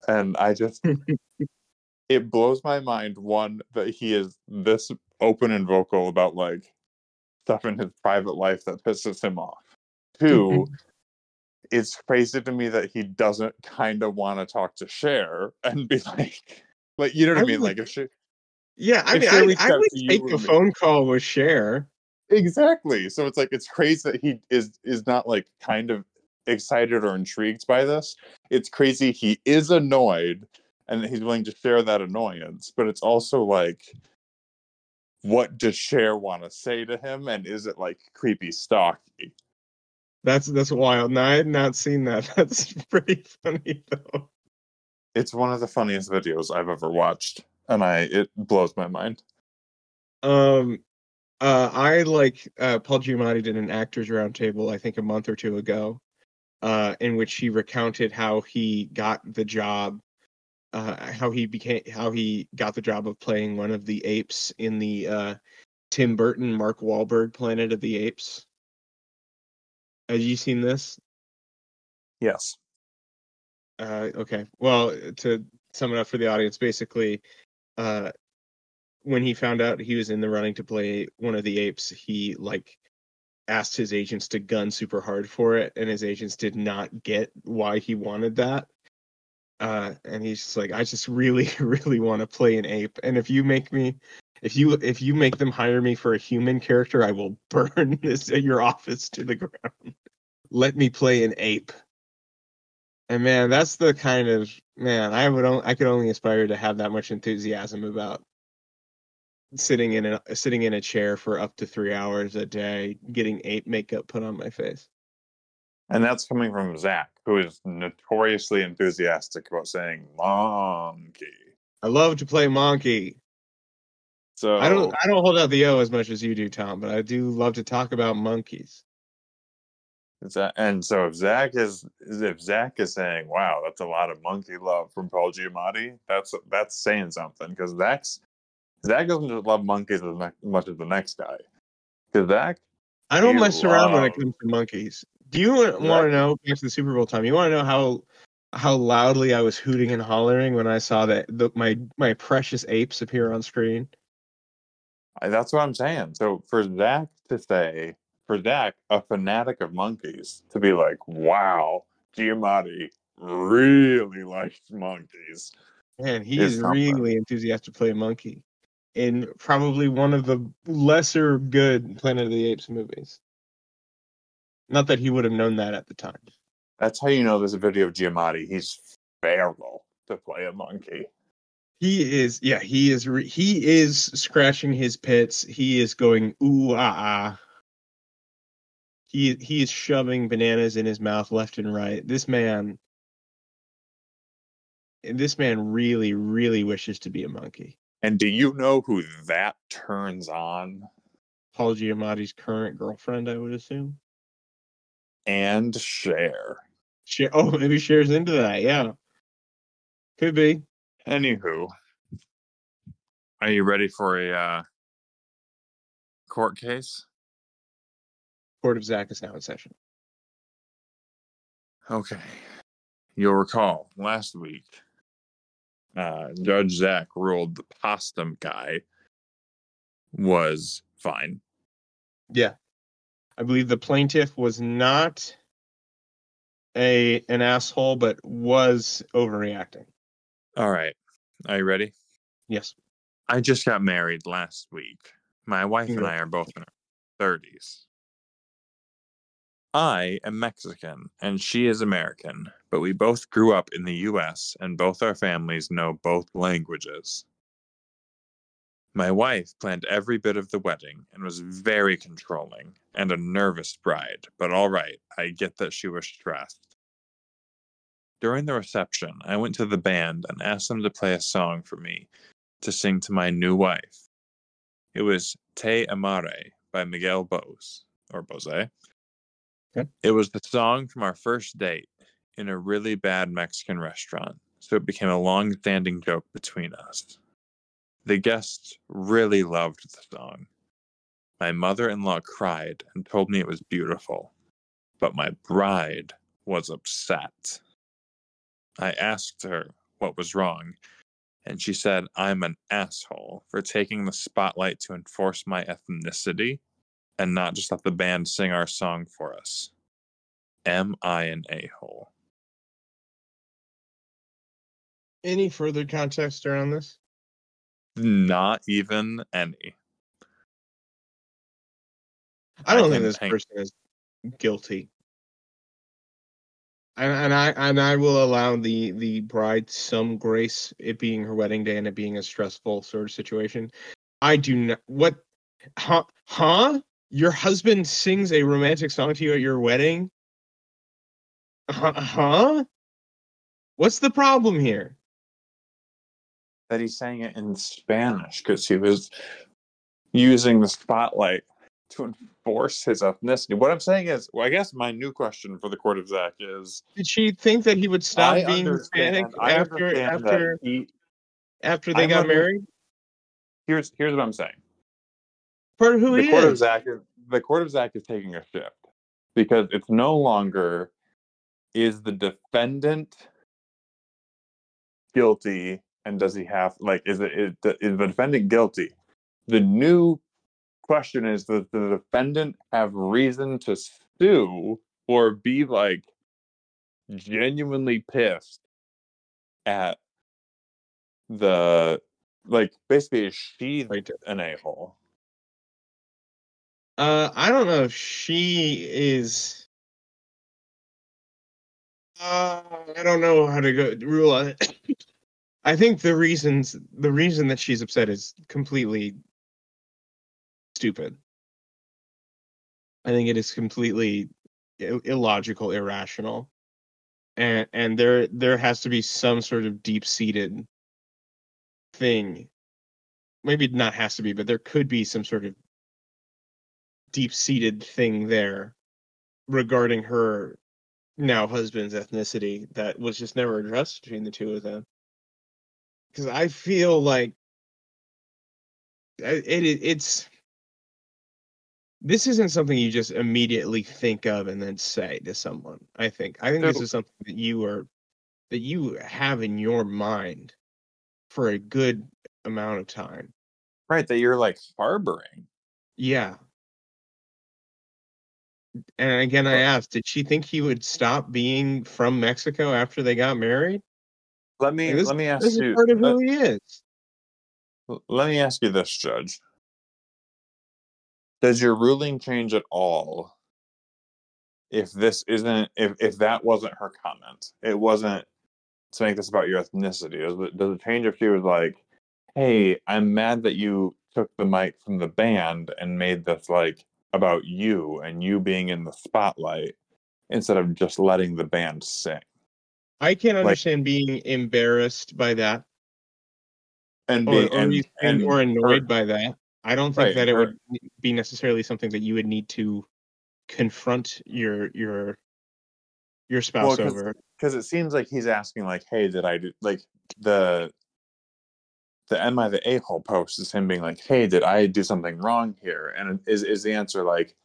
And I just it blows my mind one that he is this open and vocal about like stuff in his private life that pisses him off. Two, mm-hmm. it's crazy to me that he doesn't kind of want to talk to Cher and be like, like you know what I, I mean? would- Like if she Yeah, I mean, I, I would take a me- phone call with Cher. exactly. So it's like it's crazy that he is is not like kind of excited or intrigued by this. It's crazy he is annoyed and he's willing to share that annoyance, but it's also like what does Cher want to say to him and is it like creepy stalky? That's that's wild. No, I had not seen that. That's pretty funny though. It's one of the funniest videos I've ever watched and I it blows my mind. Um, uh, I like uh, Paul Giamatti did an actors roundtable, I think a month or two ago, uh, in which he recounted how he got the job, uh, how he became, how he got the job of playing one of the apes in the uh, Tim Burton Mark Wahlberg Planet of the Apes. Have you seen this? Yes. Uh, okay. Well, to sum it up for the audience, basically, uh, when he found out he was in the running to play one of the apes, he like asked his agents to gun super hard for it, and his agents did not get why he wanted that. Uh, and he's just like, I just really, really want to play an ape, and if you make me, if you if you make them hire me for a human character, I will burn this at your office to the ground. Let me play an ape. And man, that's the kind of man I would I could only aspire to have that much enthusiasm about sitting in a sitting in a chair for up to three hours a day, getting ape makeup put on my face. And that's coming from Zach, who is notoriously enthusiastic about saying monkey. I love to play monkey. So I don't I don't hold out the O as much as you do, Tom, but I do love to talk about monkeys. And so if Zach is if Zach is saying, "Wow, that's a lot of monkey love from Paul Giamatti," that's that's saying something because Zach's Zach doesn't just love monkeys as much as the next guy. Because Zach, I don't mess around when it comes to monkeys. Do you want to know back to the Super Bowl time? You want to know how how loudly I was hooting and hollering when I saw that the, my my precious apes appear on screen? That's what I'm saying. So for Zach to say, for Zach, a fanatic of monkeys, to be like, "Wow, Giamatti really likes monkeys." Man, he Is is really enthusiastic to play a monkey in probably one of the lesser good Planet of the Apes movies. Not that he would have known that at the time. That's how you know there's a video of Giamatti. He's feral to play a monkey. He is, yeah, he is, re- he is scratching his pits. He is going ooh ah ah. He he is shoving bananas in his mouth left and right. This man, this man really really wishes to be a monkey. And do you know who that turns on? Paul Giamatti's current girlfriend, I would assume. And Cher. Cher, oh, maybe shares into that. Yeah, could be. Anywho, are you ready for a uh, court case? Court of Zach is now in session. Okay. You'll recall last week, uh, Judge Zach ruled the Postum guy was fine. Yeah. I believe the plaintiff was not a an asshole, but was overreacting. All right. Are you ready? Yes. I just got married last week. My wife and I are both in our 30s. I am Mexican and she is American, but we both grew up in the US and both our families know both languages. My wife planned every bit of the wedding and was very controlling and a nervous bride, but all right, I get that she was stressed. During the reception, I went to the band and asked them to play a song for me to sing to my new wife. It was Te Amare by Miguel Bose, or Bose. Okay. It was the song from our first date in a really bad Mexican restaurant, so it became a long standing joke between us. The guests really loved the song. My mother in law cried and told me it was beautiful, but my bride was upset. I asked her what was wrong, and she said I'm an asshole for taking the spotlight to enforce my ethnicity and not just let the band sing our song for us. Am I an a hole? Any further context around this? Not even any. I don't I think this hang- person is guilty. And, and I and I will allow the the bride some grace, it being her wedding day and it being a stressful sort of situation. I do not. What? Huh? Huh? Your husband sings a romantic song to you at your wedding? Huh? huh? What's the problem here? That he sang it in Spanish because he was using the spotlight to enforce his ethnicity. What I'm saying is, well, I guess my new question for the court of Zach is Did she think that he would stop I being Hispanic after after he, after they I'm got under- married? here's here's what I'm saying. Of who the he court of is. Zach is the court of Zach is taking a shift because it's no longer is the defendant guilty and does he have like is it is the, defendant guilty? The new question is does the defendant have reason to sue or be like genuinely pissed at the like basically is she like an a-hole? Uh, I don't know if she is. Uh, I don't know how to go rule on it. I think the reasons the reason that she's upset is completely stupid. I think it is completely illogical, irrational, and and there there has to be some sort of deep seated thing. Maybe it not has to be, but there could be some sort of deep seated thing there regarding her now husband's ethnicity that was just never addressed between the two of them. Because I feel like it, it it's this isn't something you just immediately think of and then say to someone. I think I think this is something that you are that you have in your mind for a good amount of time. Right, that you're like harboring. Yeah. And again, I asked, did she think he would stop being from Mexico after they got married? Let me this- let me ask you part of let, who he is. let me ask you this, Judge. Does your ruling change at all if this isn't if if that wasn't her comment, it wasn't to make this about your ethnicity. Does it, does it change if she was like, "Hey, I'm mad that you took the mic from the band and made this like about you and you being in the spotlight instead of just letting the band sing." I can't understand being embarrassed by that. And or, being or, and, and or annoyed by that. I don't think Right, that it would be necessarily something that you would need to confront your your your spouse 'cause- over. because it seems like he's asking like hey did i do like the the am i the a-hole post is him being like hey did i do something wrong here? And is is the answer like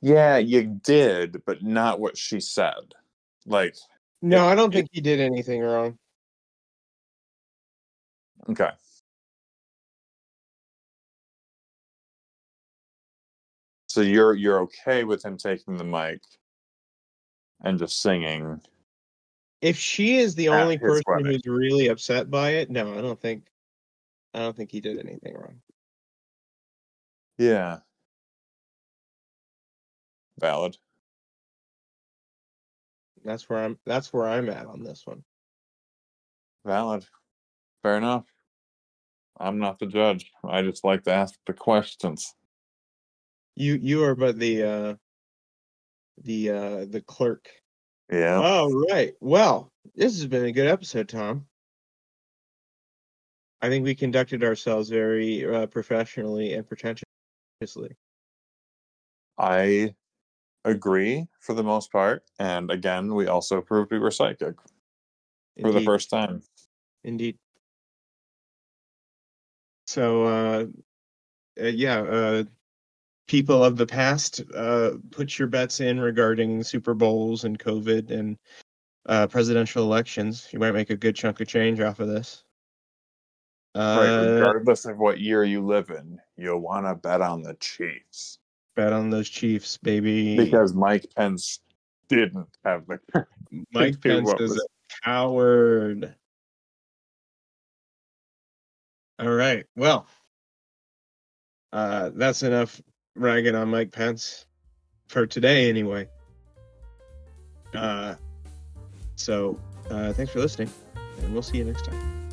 yeah you did but not what she said. Like No, I don't think he did anything wrong. okay so you're you're okay with him taking the mic and just singing If she is the At only his person wedding. who's really upset by it, no, I don't think I don't think he did anything wrong. yeah valid That's where I'm that's where I'm at on this one. Valid. Fair enough. I'm not the judge. I just like to ask the questions. You you are but the uh the uh the clerk. Yeah. All right. Well, this has been a good episode, Tom. I think we conducted ourselves very uh, professionally and pretentiously. I agree for the most part. And again, we also proved we were psychic for the first time. Indeed. So, uh, uh, yeah, uh, people of the past, uh, put your bets in regarding Super Bowls and COVID and uh, presidential elections. You might make a good chunk of change off of this. right. Uh, Regardless of what year you live in, you'll want to bet on the Chiefs bet on those Chiefs, baby. because Mike Pence didn't have the. Mike Pence is was- a coward. All right. Well, uh, that's enough ragging on Mike Pence for today, anyway. Uh, so, uh, thanks for listening, and we'll see you next time.